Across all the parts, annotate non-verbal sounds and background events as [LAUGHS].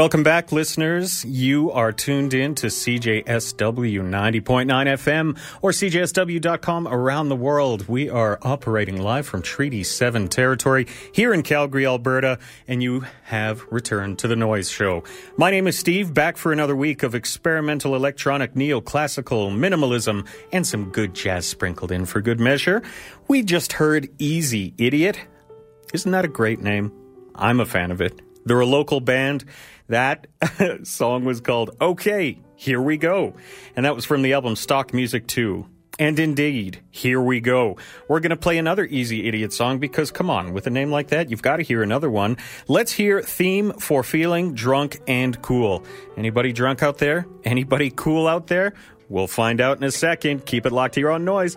Welcome back, listeners. You are tuned in to CJSW 90.9 FM or CJSW.com around the world. We are operating live from Treaty 7 territory here in Calgary, Alberta, and you have returned to the Noise Show. My name is Steve, back for another week of experimental electronic neoclassical minimalism and some good jazz sprinkled in for good measure. We just heard Easy Idiot. Isn't that a great name? I'm a fan of it. They're a local band. That [LAUGHS] song was called Okay, Here We Go. And that was from the album Stock Music 2. And indeed, here we go. We're going to play another Easy Idiot song because, come on, with a name like that, you've got to hear another one. Let's hear Theme for Feeling Drunk and Cool. Anybody drunk out there? Anybody cool out there? We'll find out in a second. Keep it locked here on Noise.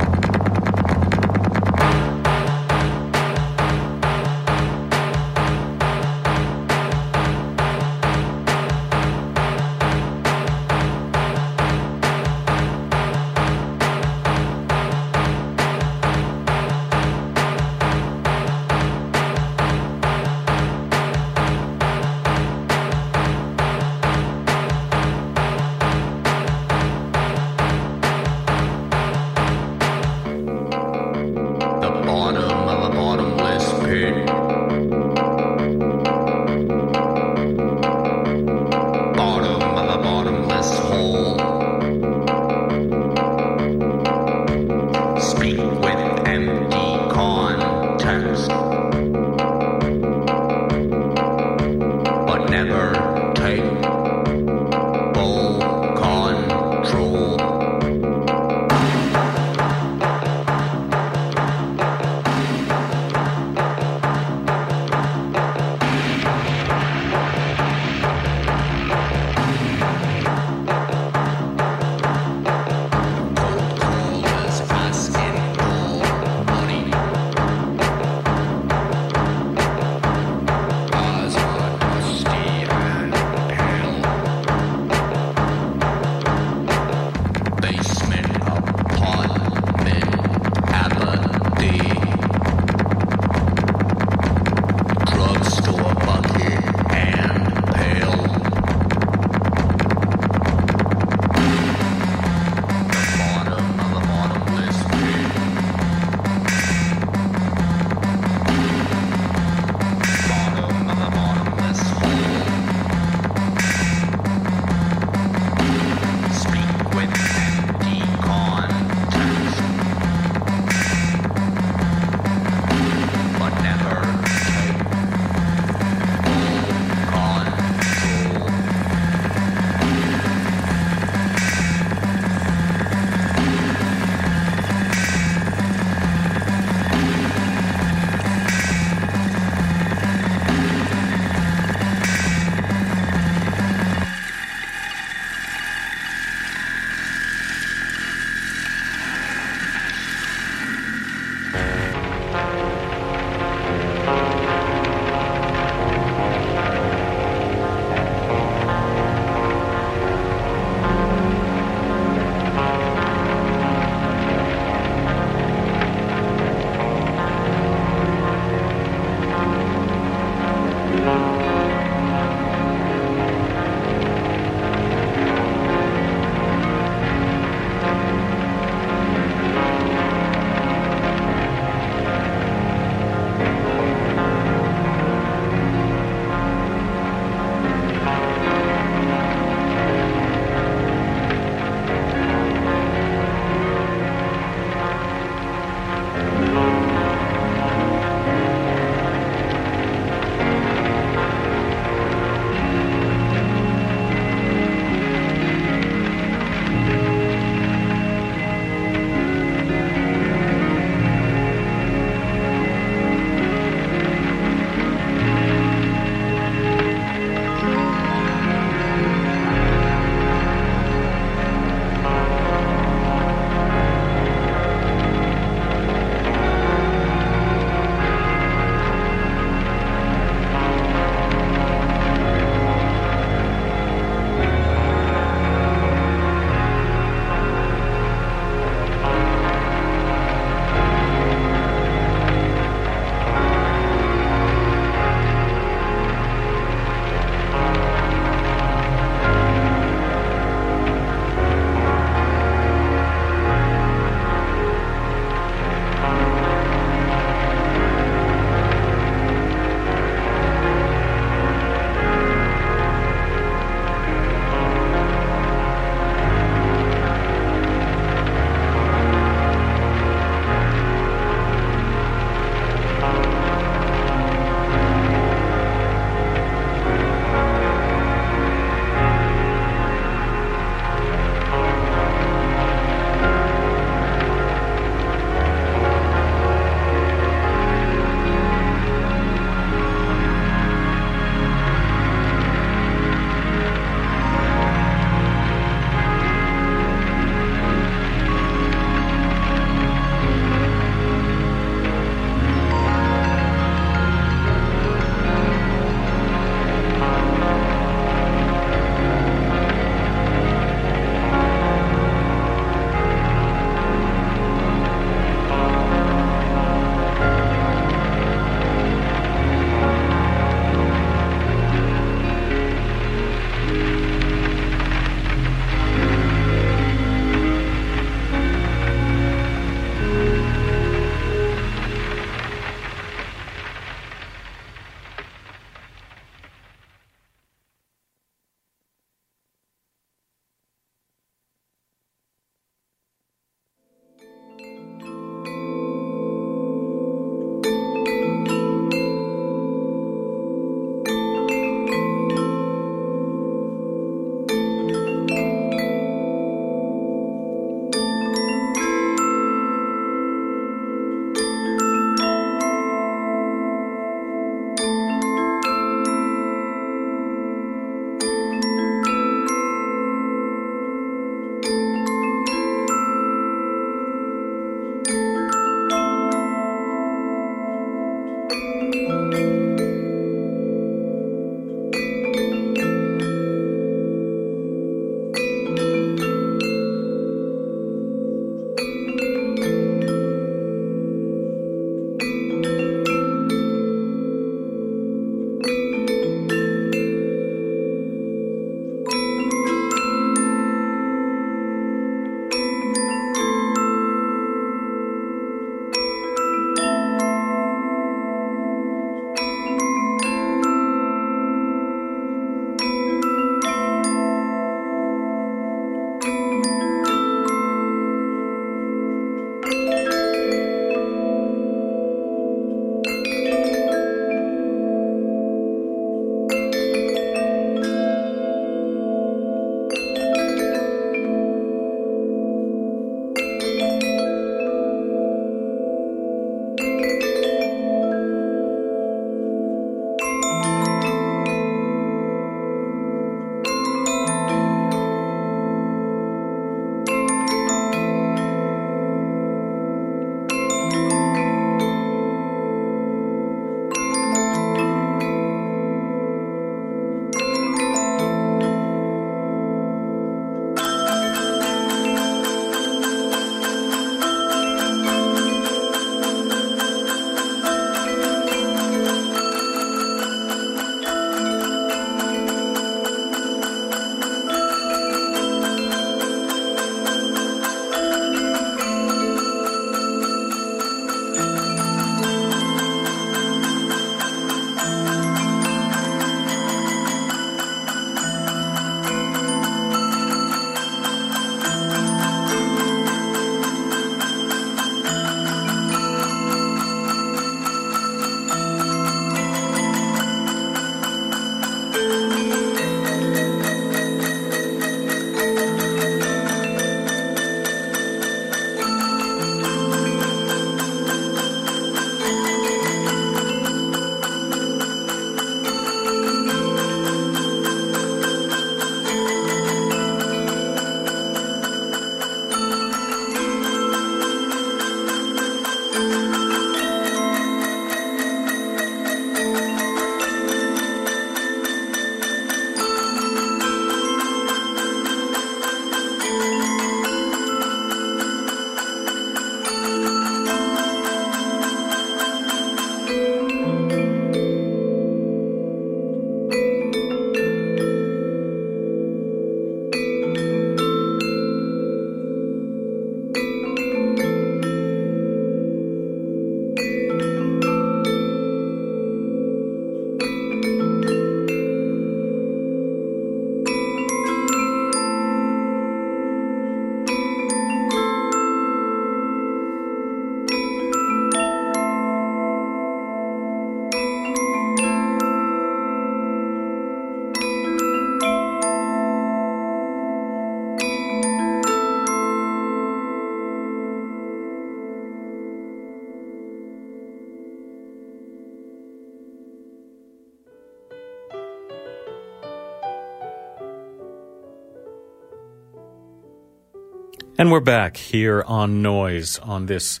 And we're back here on Noise on this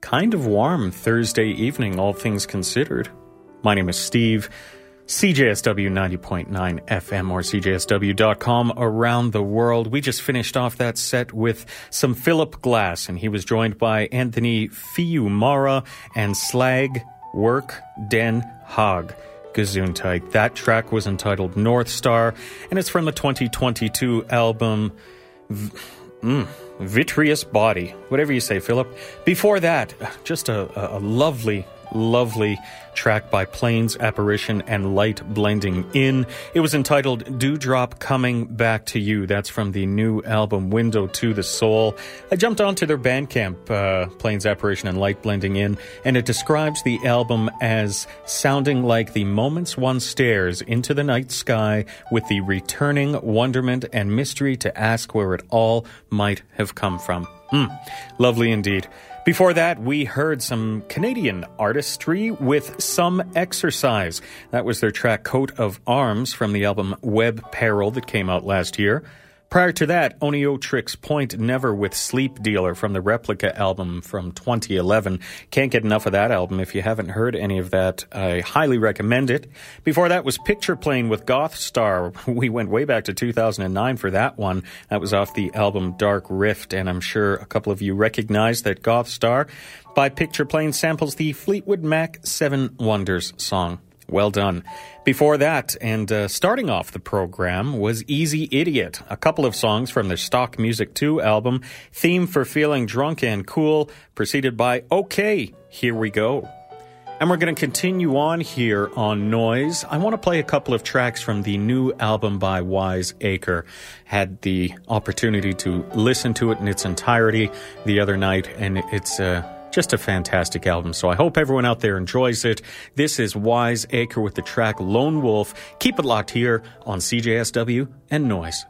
kind of warm Thursday evening, all things considered. My name is Steve, CJSW 90.9 FM or CJSW.com around the world. We just finished off that set with some Philip Glass, and he was joined by Anthony Fiumara and Slag Work Den Haag. Gesundheit. That track was entitled North Star, and it's from the 2022 album. Mm, Vitreous Body, whatever you say, Philip. Before that, just a, a lovely lovely track by Plains Apparition and Light Blending In. It was entitled Dewdrop Coming Back to You. That's from the new album Window to the Soul. I jumped onto their Bandcamp, uh, Plains Apparition and Light Blending In, and it describes the album as sounding like the moments one stares into the night sky with the returning wonderment and mystery to ask where it all might have come from. Mm, lovely indeed. Before that, we heard some Canadian artistry with some exercise. That was their track Coat of Arms from the album Web Peril that came out last year. Prior to that, Oneohtrix Point Never with Sleep Dealer from the Replica album from 2011. Can't get enough of that album. If you haven't heard any of that, I highly recommend it. Before that was Pictureplane with Goth Star. [LAUGHS] We went way back to 2009 for that one. That was off the album Dark Rift, and I'm sure a couple of you recognize that Goth Star by Pictureplane samples the Fleetwood Mac Seven Wonders song. Well done. Before that, and uh, starting off the program, was Easy Idiot, a couple of songs from their Stock Music 2 album, Theme for Feeling Drunk and Cool, preceded by Okay, Here We Go. And we're going to continue on here on Noise. I want to play a couple of tracks from the new album by Wyzaker. Had the opportunity to listen to it in its entirety the other night, and it's uh, just a fantastic album. So I hope everyone out there enjoys it. This is Wyzaker with the track Lone Wolf. Keep it locked here on CJSW and Noise.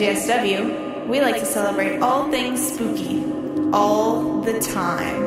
JSW, we like to celebrate all things spooky all the time.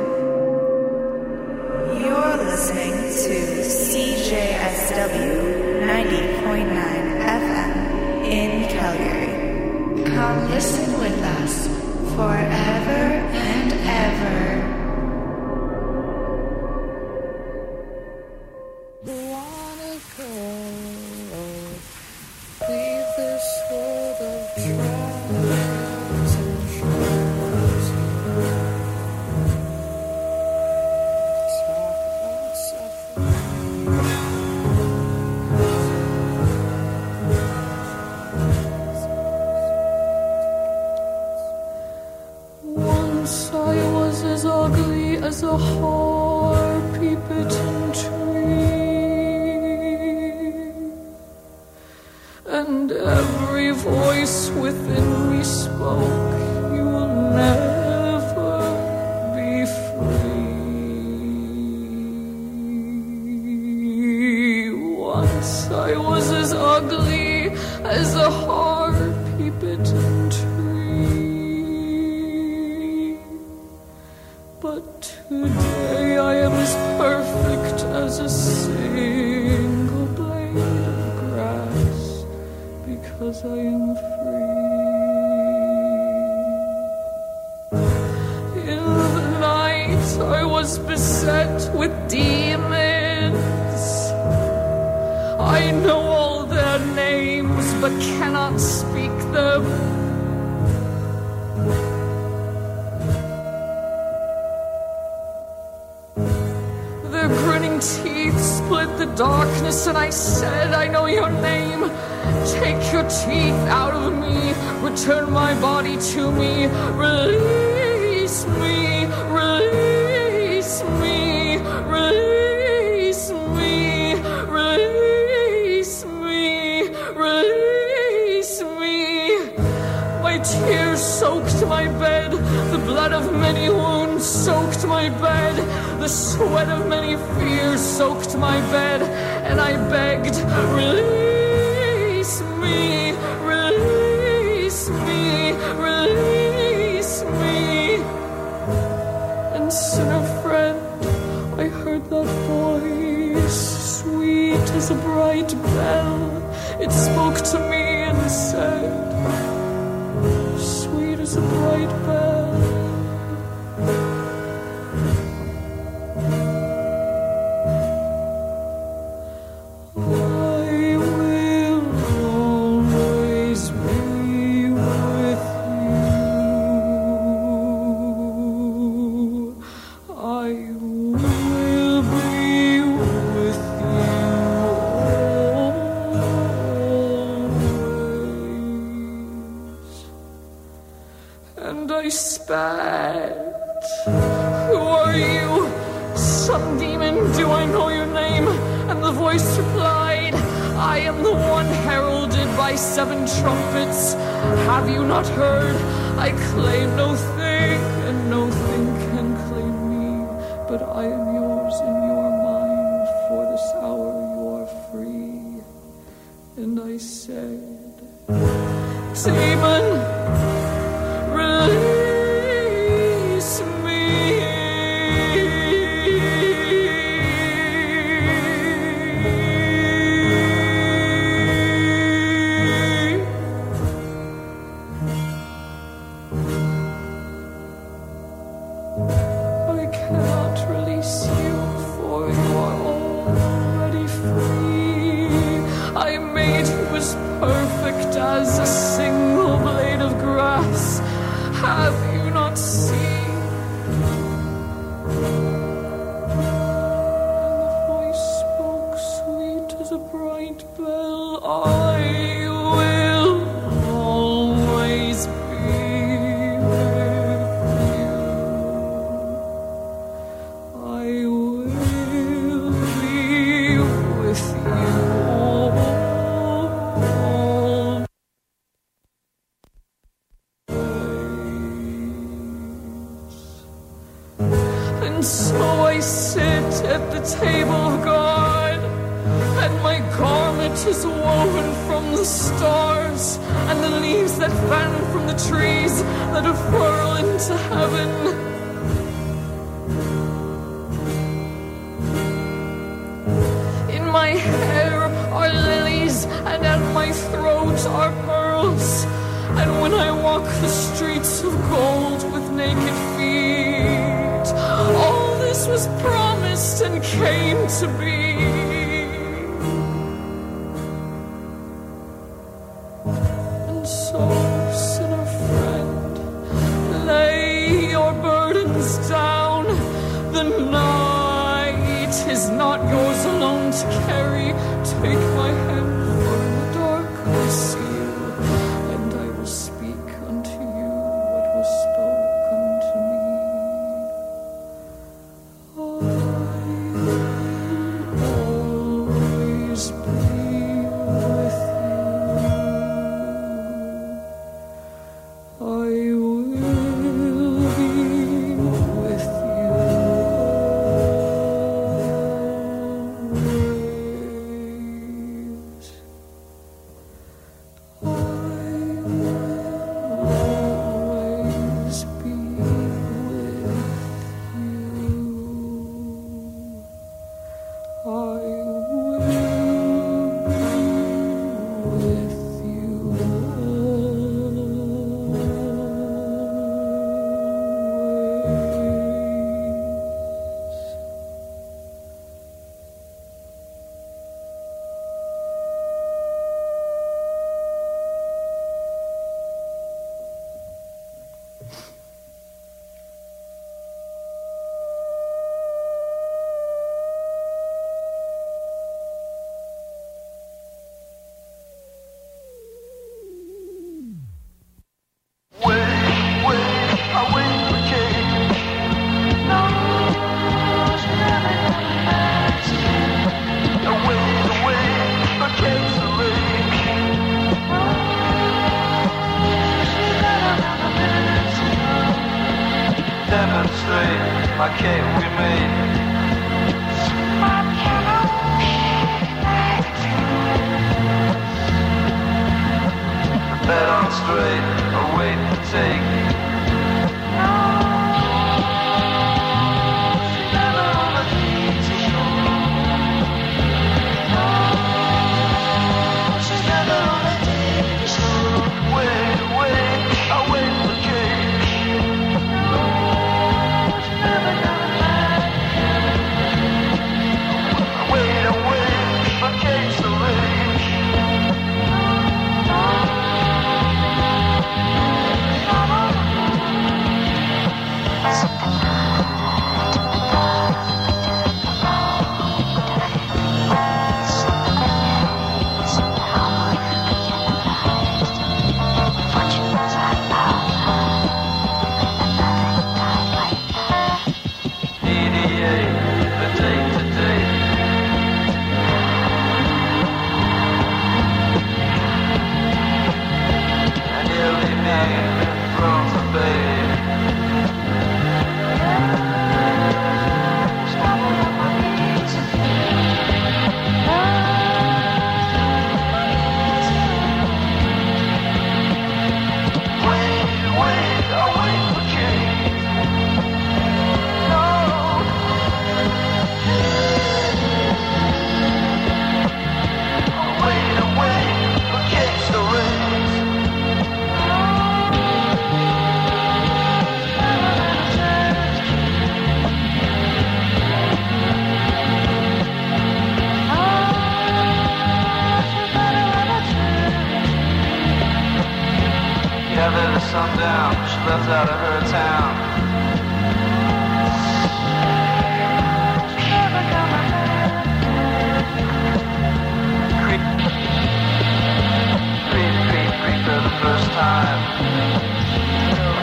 Time.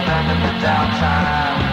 Back the downtime.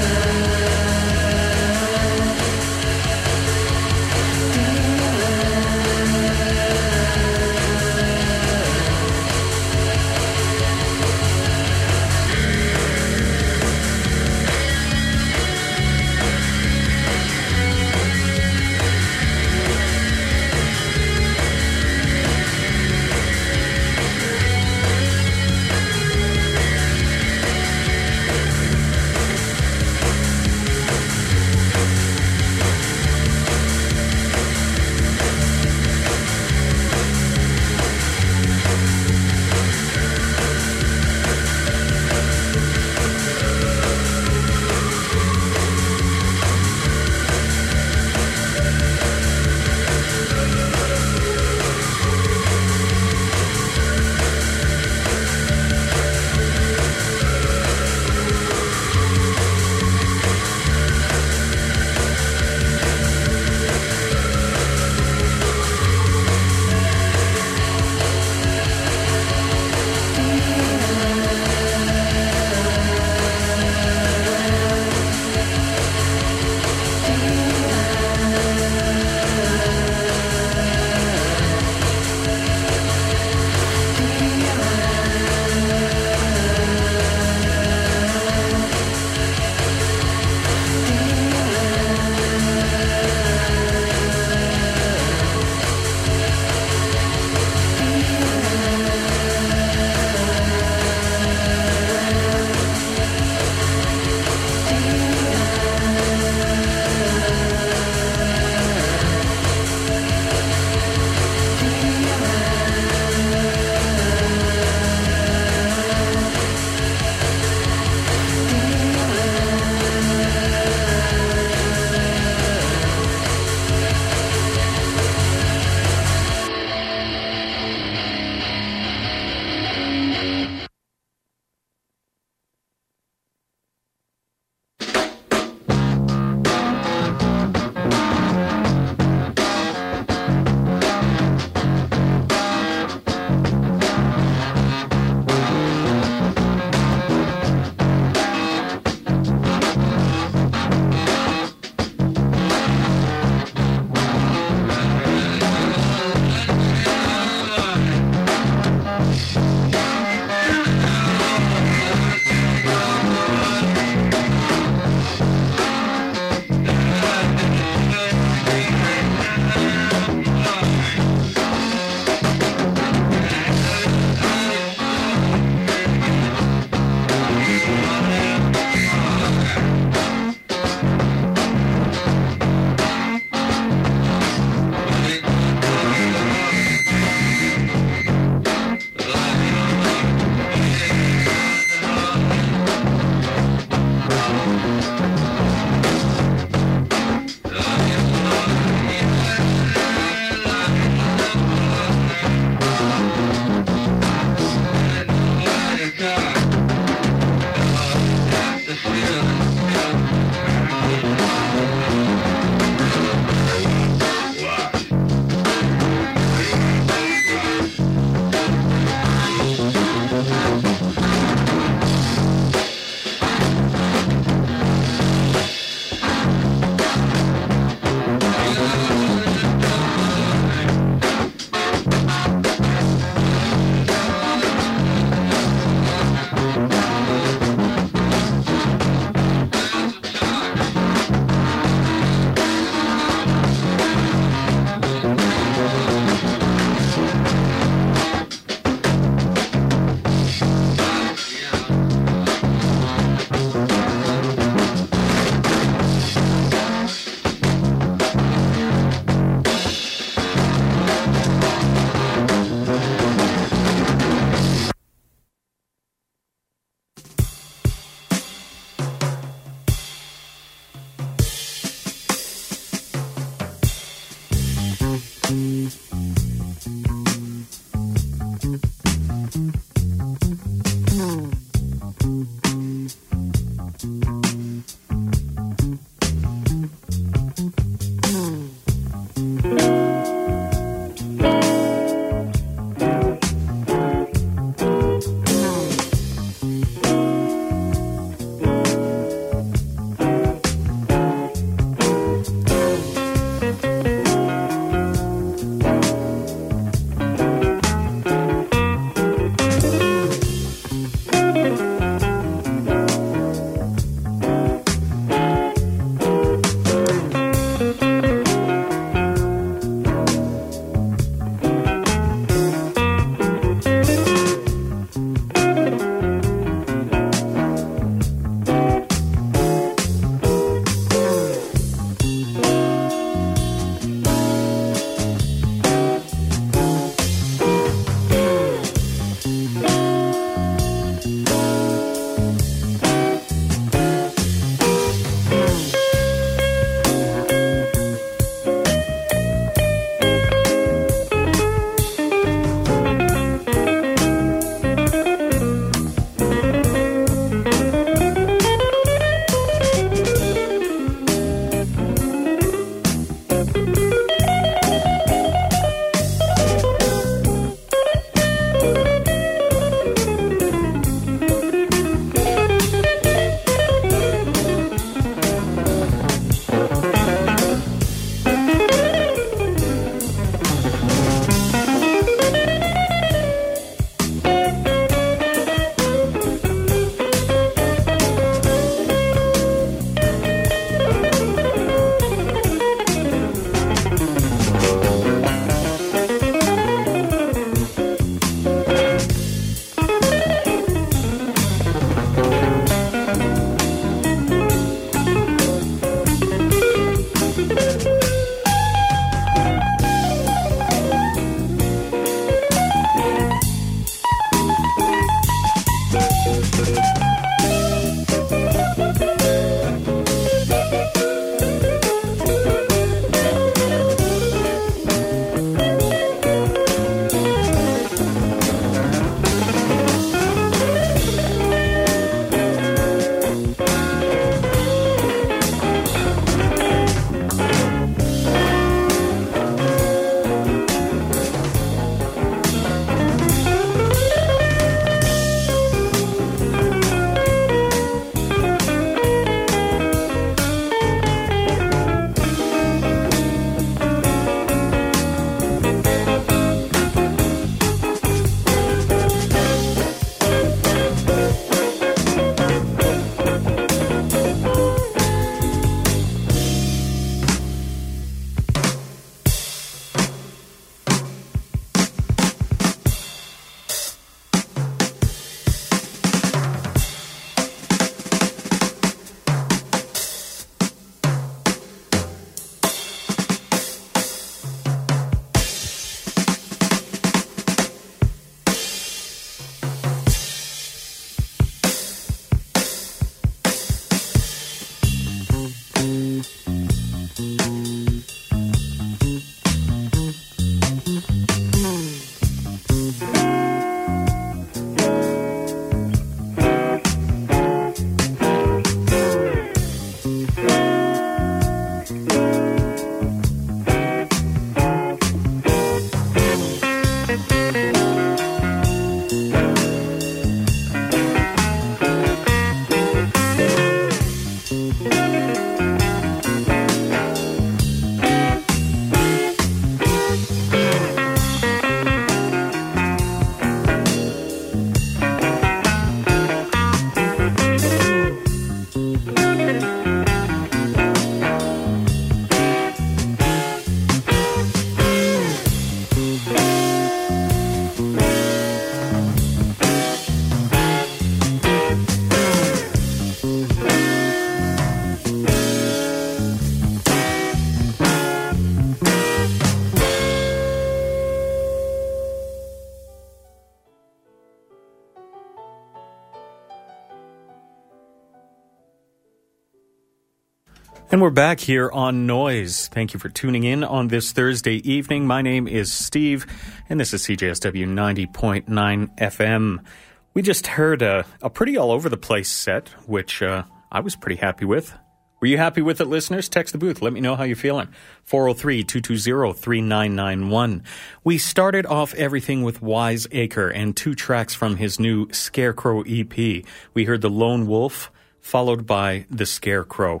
And we're back here on Noise. Thank you for tuning in on this Thursday evening. My name is Steve, and this is CJSW 90.9 FM. We just heard a, a pretty all over the place set, which uh, I was pretty happy with. Were you happy with it, listeners? Text the booth. Let me know how you're feeling. 403 220 3991. We started off everything with Wyzaker and two tracks from his new Scarecrow EP. We heard The Lone Wolf, followed by The Scarecrow.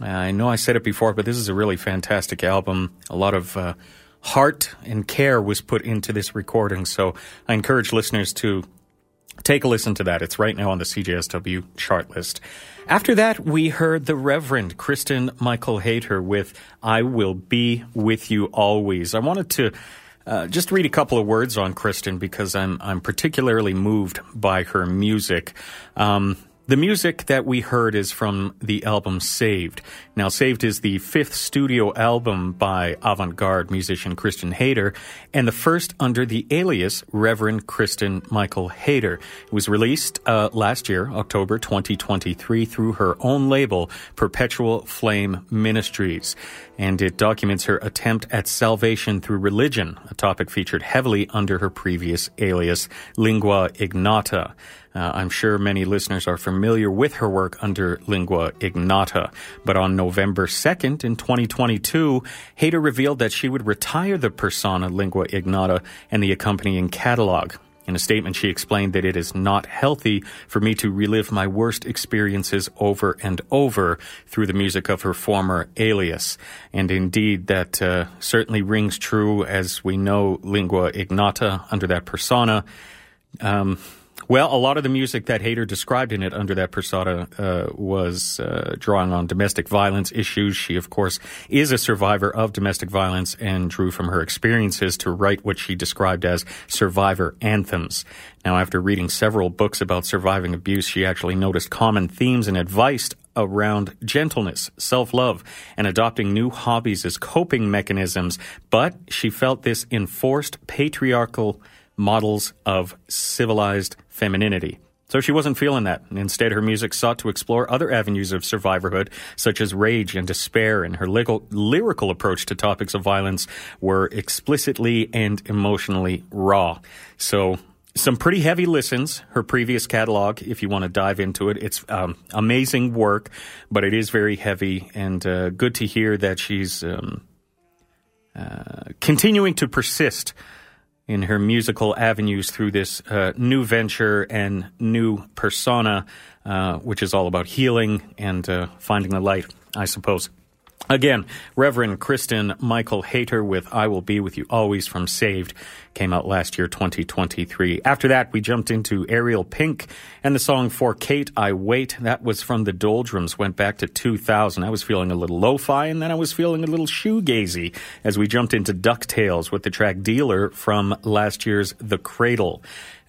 I know I said it before, but this is a really fantastic album. A lot of uh, heart and care was put into this recording, so I encourage listeners to take a listen to that. It's right now on the CJSW chart list. After that, we heard the Reverend Kristin Michael Hayter with I Will Be With You Always. I wanted to uh, just read a couple of words on Kristin because I'm, I'm particularly moved by her music. Um, the music that we heard is from the album Saved. Now, Saved is the fifth studio album by avant garde musician Kristin Hayter and the first under the alias Reverend Kristin Michael Hayter. It was released uh, last year, October 2023, through her own label, Perpetual Flame Ministries. And it documents her attempt at salvation through religion, a topic featured heavily under her previous alias, Lingua Ignota. Uh, I'm sure many listeners are familiar with her work under Lingua Ignota. but on November 2nd in 2022, Hayter revealed that she would retire the persona Lingua Ignota and the accompanying catalog. In a statement, she explained that it is not healthy for me to relive my worst experiences over and over through the music of her former alias. And indeed, that uh, certainly rings true as we know Lingua Ignota under that persona. Um, well, a lot of the music that Hayter described in it under that persona uh, was uh, drawing on domestic violence issues. She, of course, is a survivor of domestic violence and drew from her experiences to write what she described as survivor anthems. Now, after reading several books about surviving abuse, she actually noticed common themes and advice around gentleness, self-love, and adopting new hobbies as coping mechanisms, but she felt this enforced patriarchal models of civilized femininity. So she wasn't feeling that. Instead, her music sought to explore other avenues of survivorhood, such as rage and despair, and her lyrical, lyrical approach to topics of violence were explicitly and emotionally raw. So some pretty heavy listens. Her previous catalog, if you want to dive into it, it's um, amazing work, but it is very heavy and uh, good to hear that she's um, uh, continuing to persist in her musical avenues through this uh, new venture and new persona, uh, which is all about healing and uh, finding the light, I suppose. Again, Reverend Kristin Michael Hayter with I Will Be With You Always from Saved came out last year, 2023. After that, we jumped into Ariel Pink and the song For Kate I Wait. That was from the Doldrums, went back to 2000. I was feeling a little lo-fi and then I was feeling a little shoegazy as we jumped into Ducktails with the track Dealer from last year's The Cradle.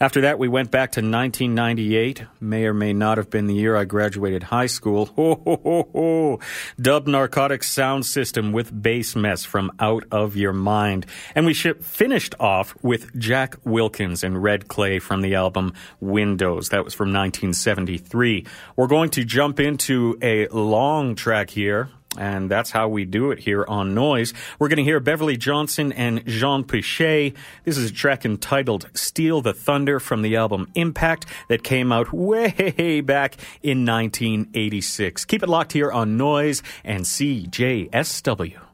After that, we went back to 1998. May or may not have been the year I graduated high school. [LAUGHS] Ho, ho, ho, ho. Dub Narcotics Sound System with Bass Mess from Out of Your Mind. And we finished off with Jack Wilkins and Red Clay from the album Windows. That was from 1973. We're going to jump into a long track here and that's how we do it here on Noise. We're going to hear Beverley Johnston and Jean Piche. This is a track entitled Steal the Thunder from the album Impact that came out way back in 1986. Keep it locked here on Noise and CJSW.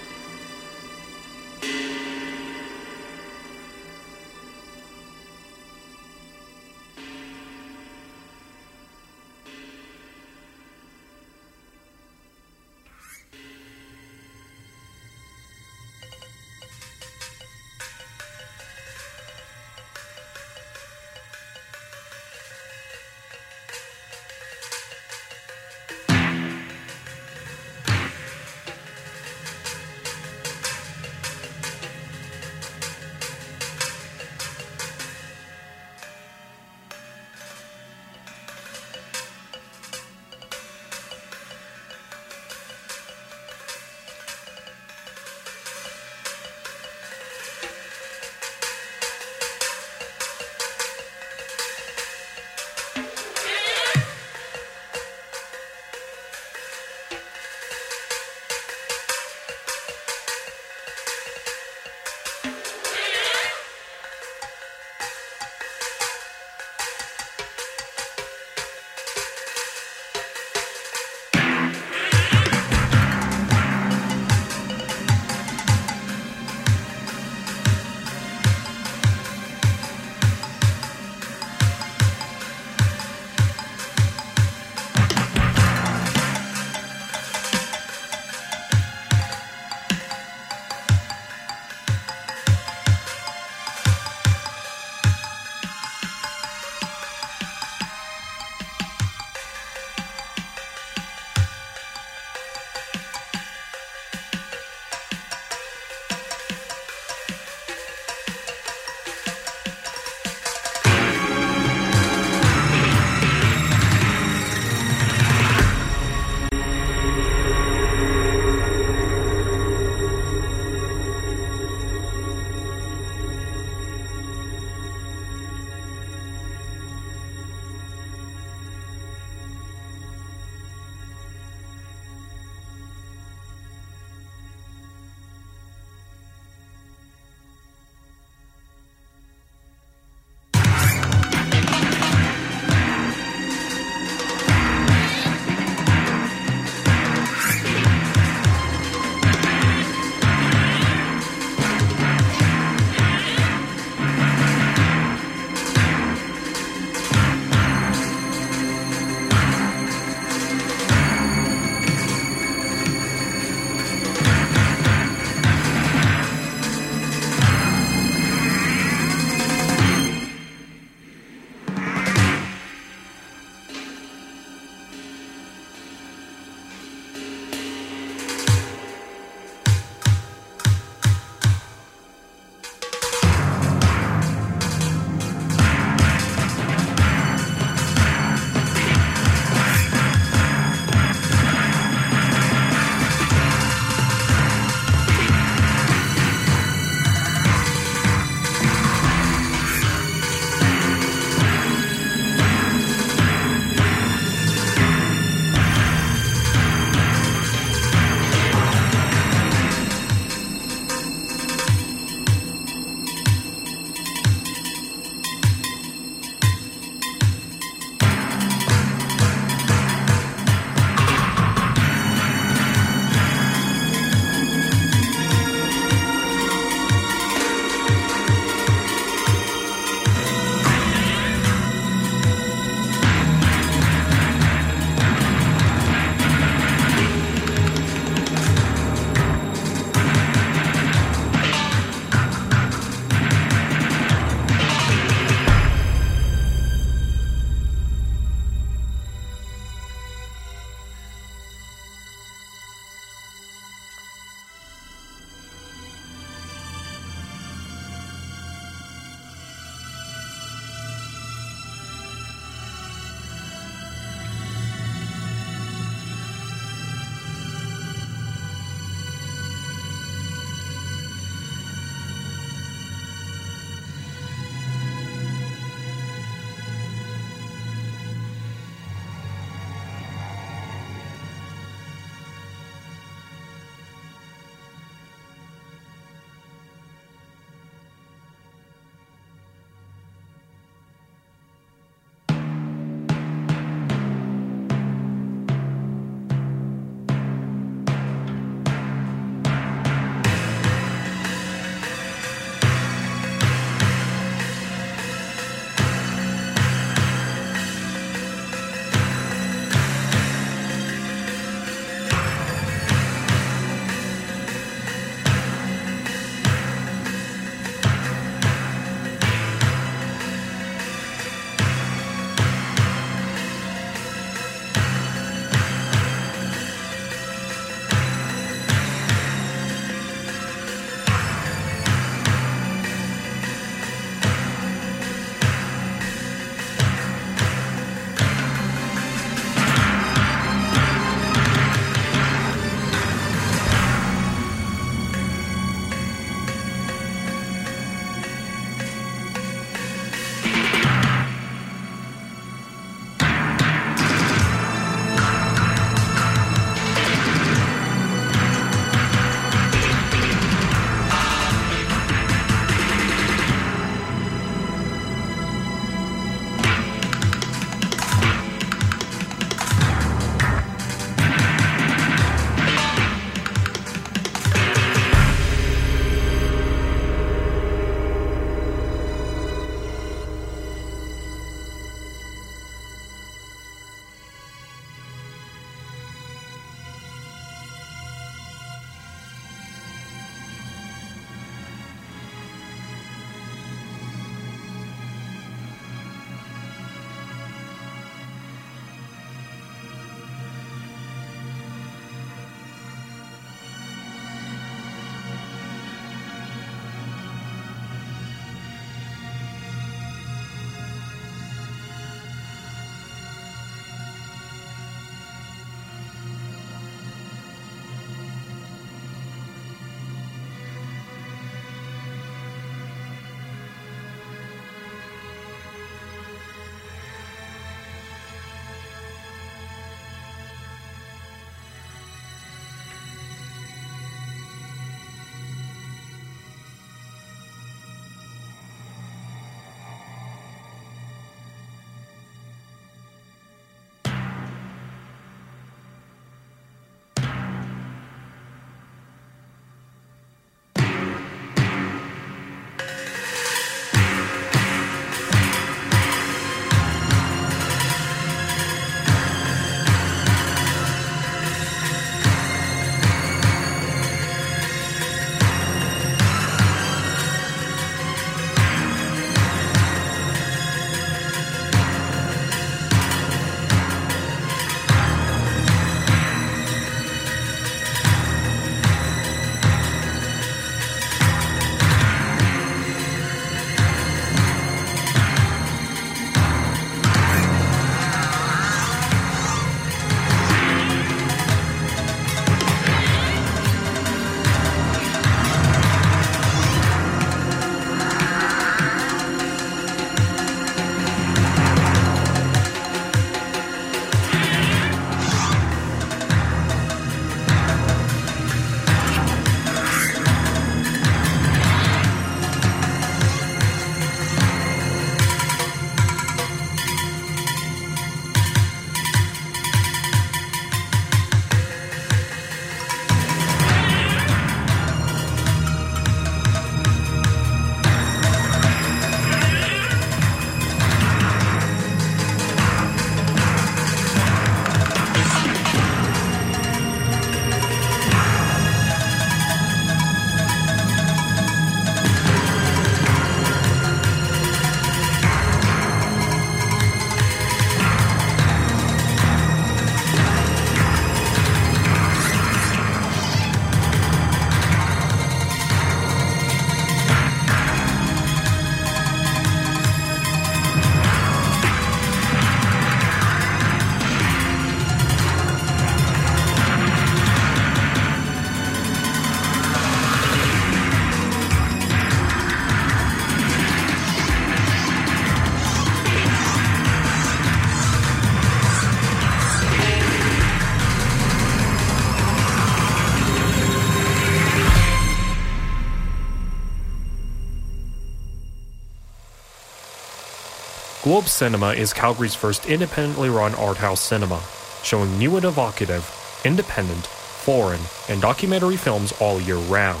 Globe Cinema is Calgary's first independently run art house cinema, showing new and evocative, independent, foreign, and documentary films all year round.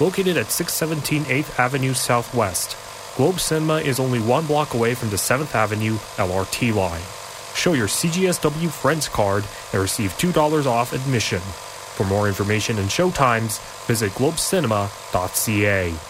Located at 617 8th Avenue Southwest, Globe Cinema is only one block away from the 7th Avenue LRT line. Show your CJSW Friends card and receive $2 off admission. For more information and showtimes, visit globecinema.ca.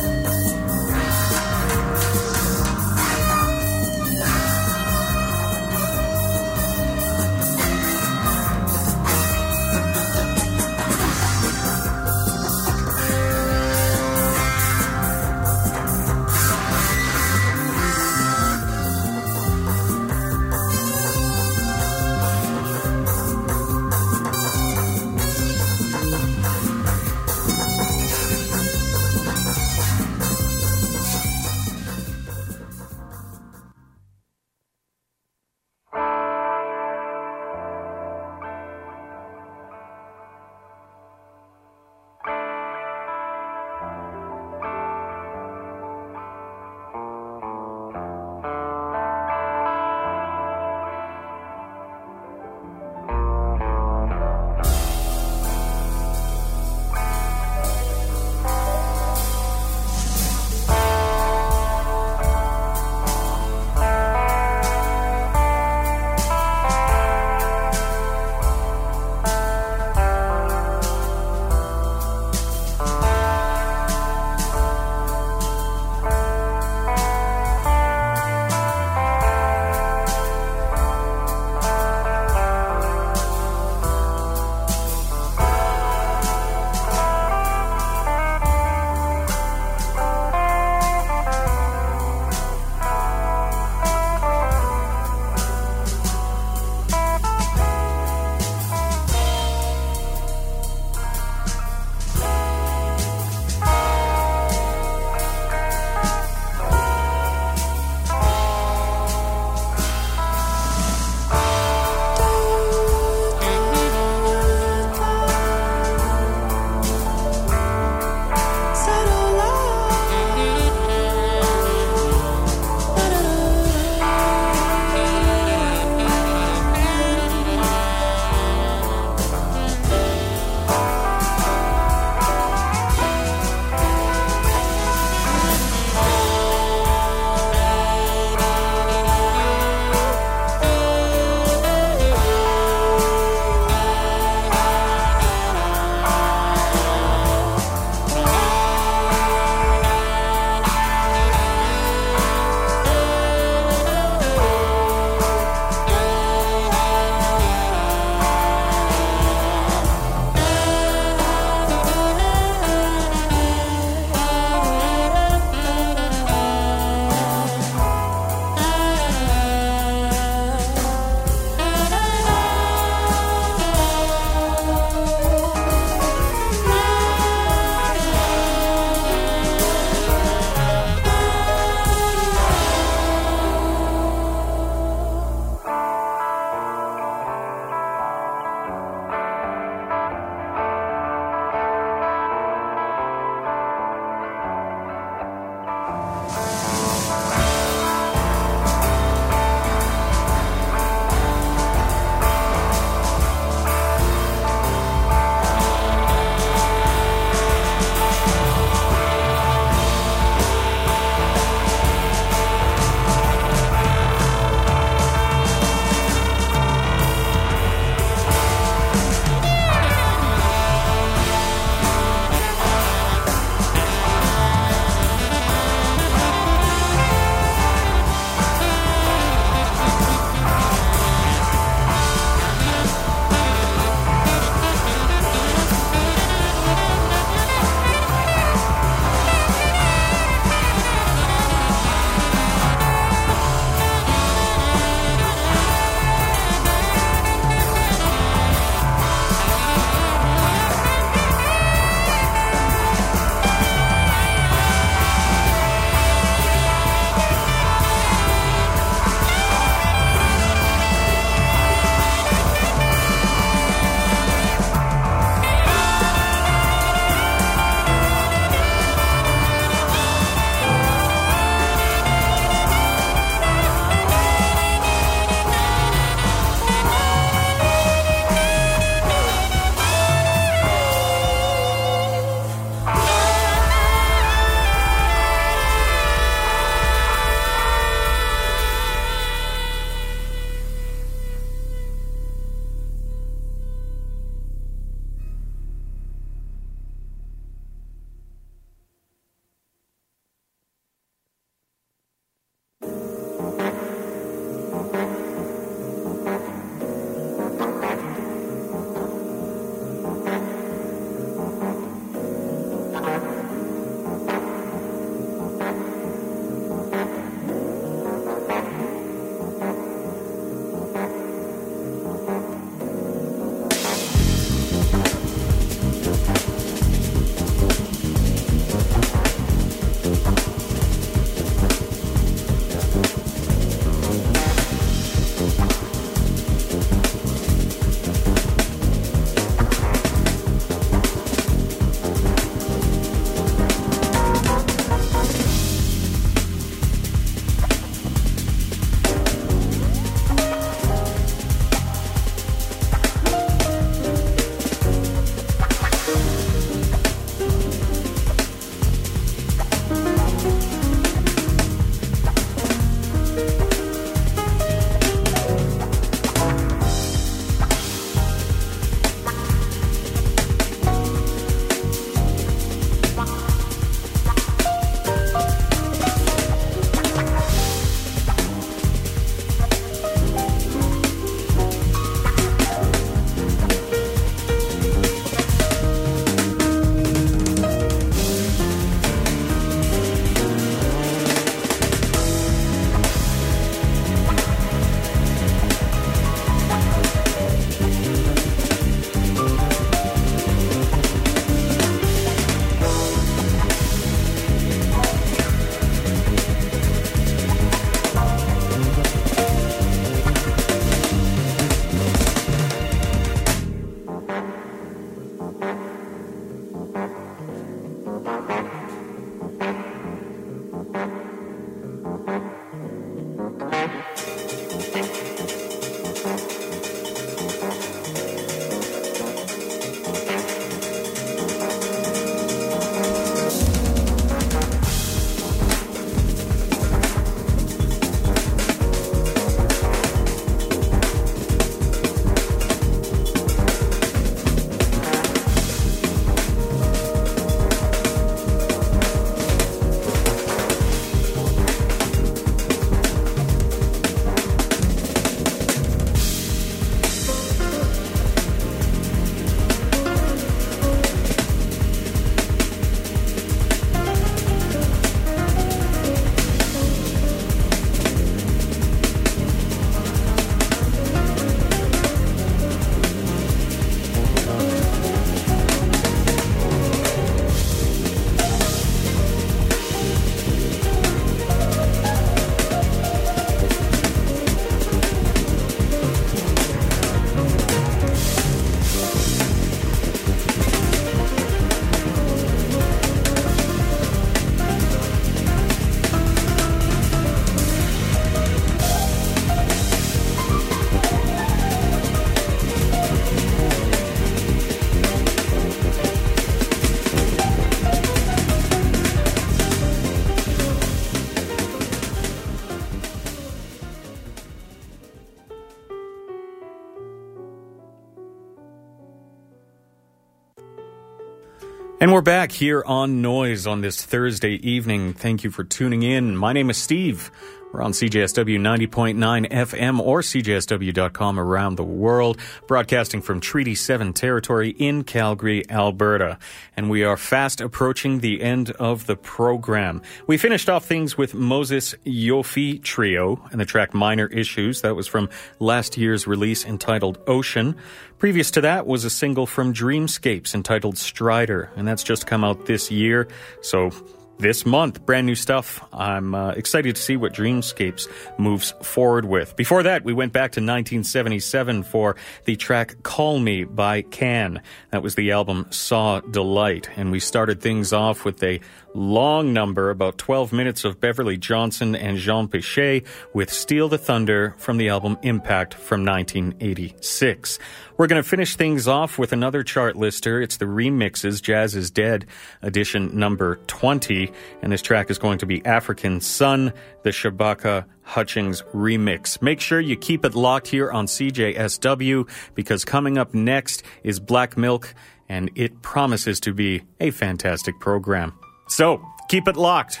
we're back here on Noise on this Thursday evening. Thank you for tuning in. My name is Steve. We're on CJSW 90.9 FM or CJSW.com around the world, broadcasting from Treaty 7 territory in Calgary, Alberta. And we are fast approaching the end of the program. We finished off things with Moses Yoofee Trio and the track Minor Issues. That was from last year's release entitled Ocean. Previous to that was a single from Dreamscapes entitled Strider, and that's just come out this year. So this month. Brand new stuff. I'm uh, excited to see what Dreamscapes moves forward with. Before that, we went back to 1977 for the track Call Me by Can. That was the album Saw Delight. And we started things off with a long number, about 12 minutes of Beverley Johnston and Jean Piche with Steal the Thunder from the album Impact from 1986. We're going to finish things off with another chart lister. It's the Remixes Jazz is Dead edition number 20. And this track is going to be African Sun, the Shabaka Hutchings remix. Make sure you keep it locked here on CJSW because coming up next is Black Milk and it promises to be a fantastic program. So keep it locked.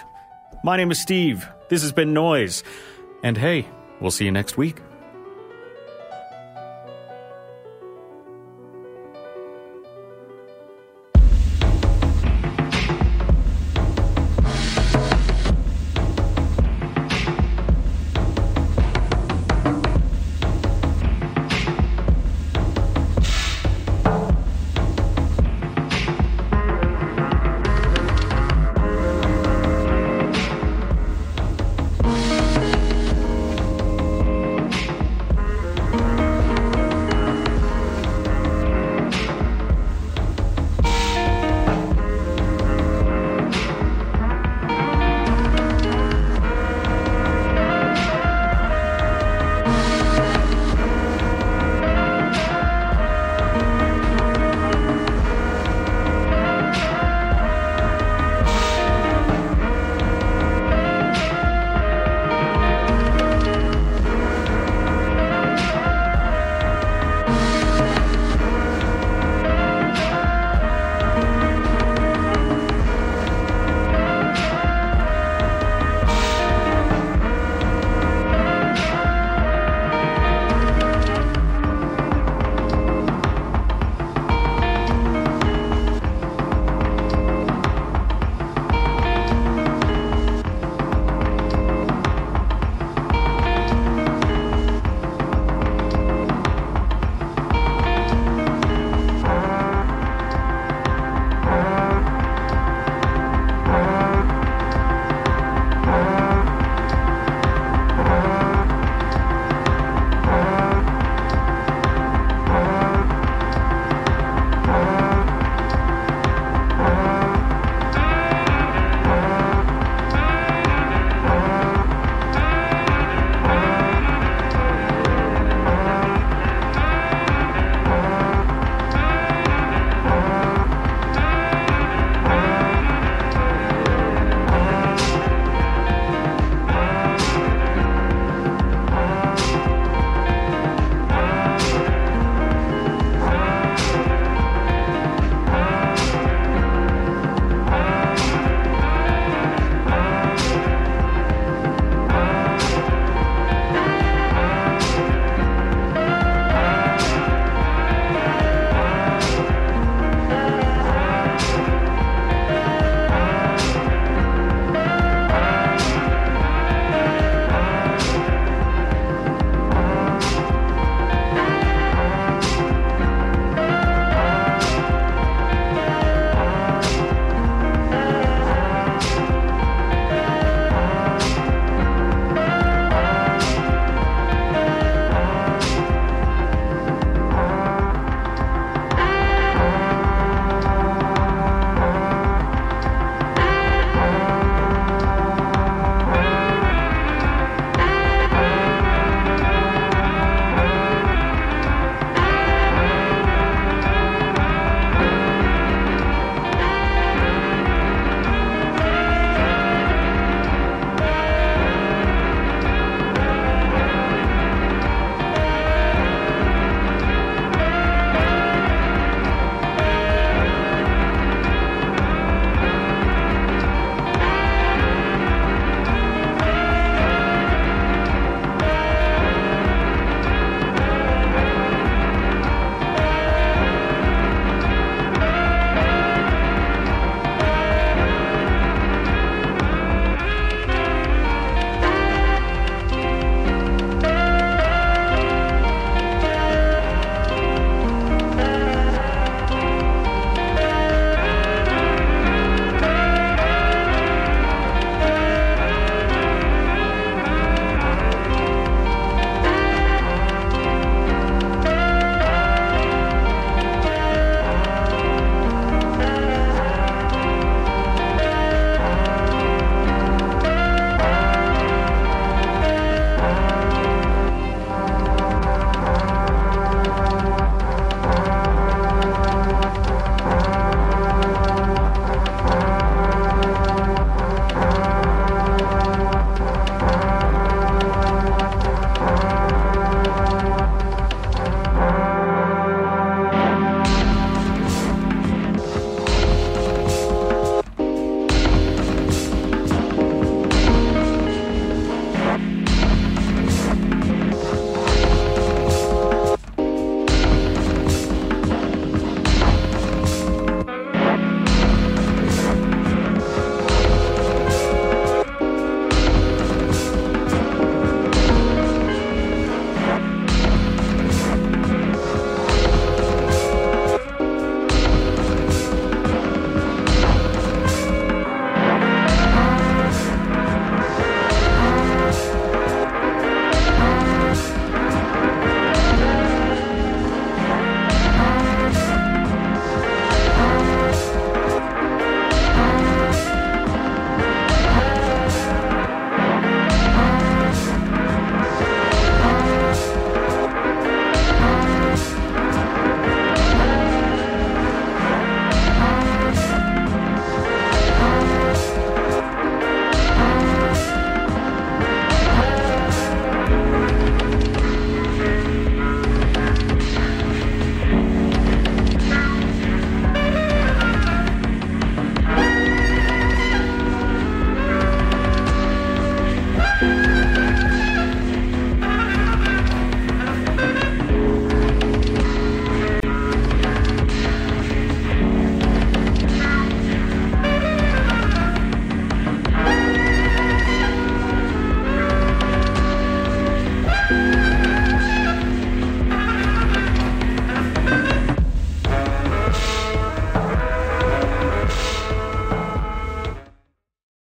My name is Steve. This has been Noise. And hey, we'll see you next week.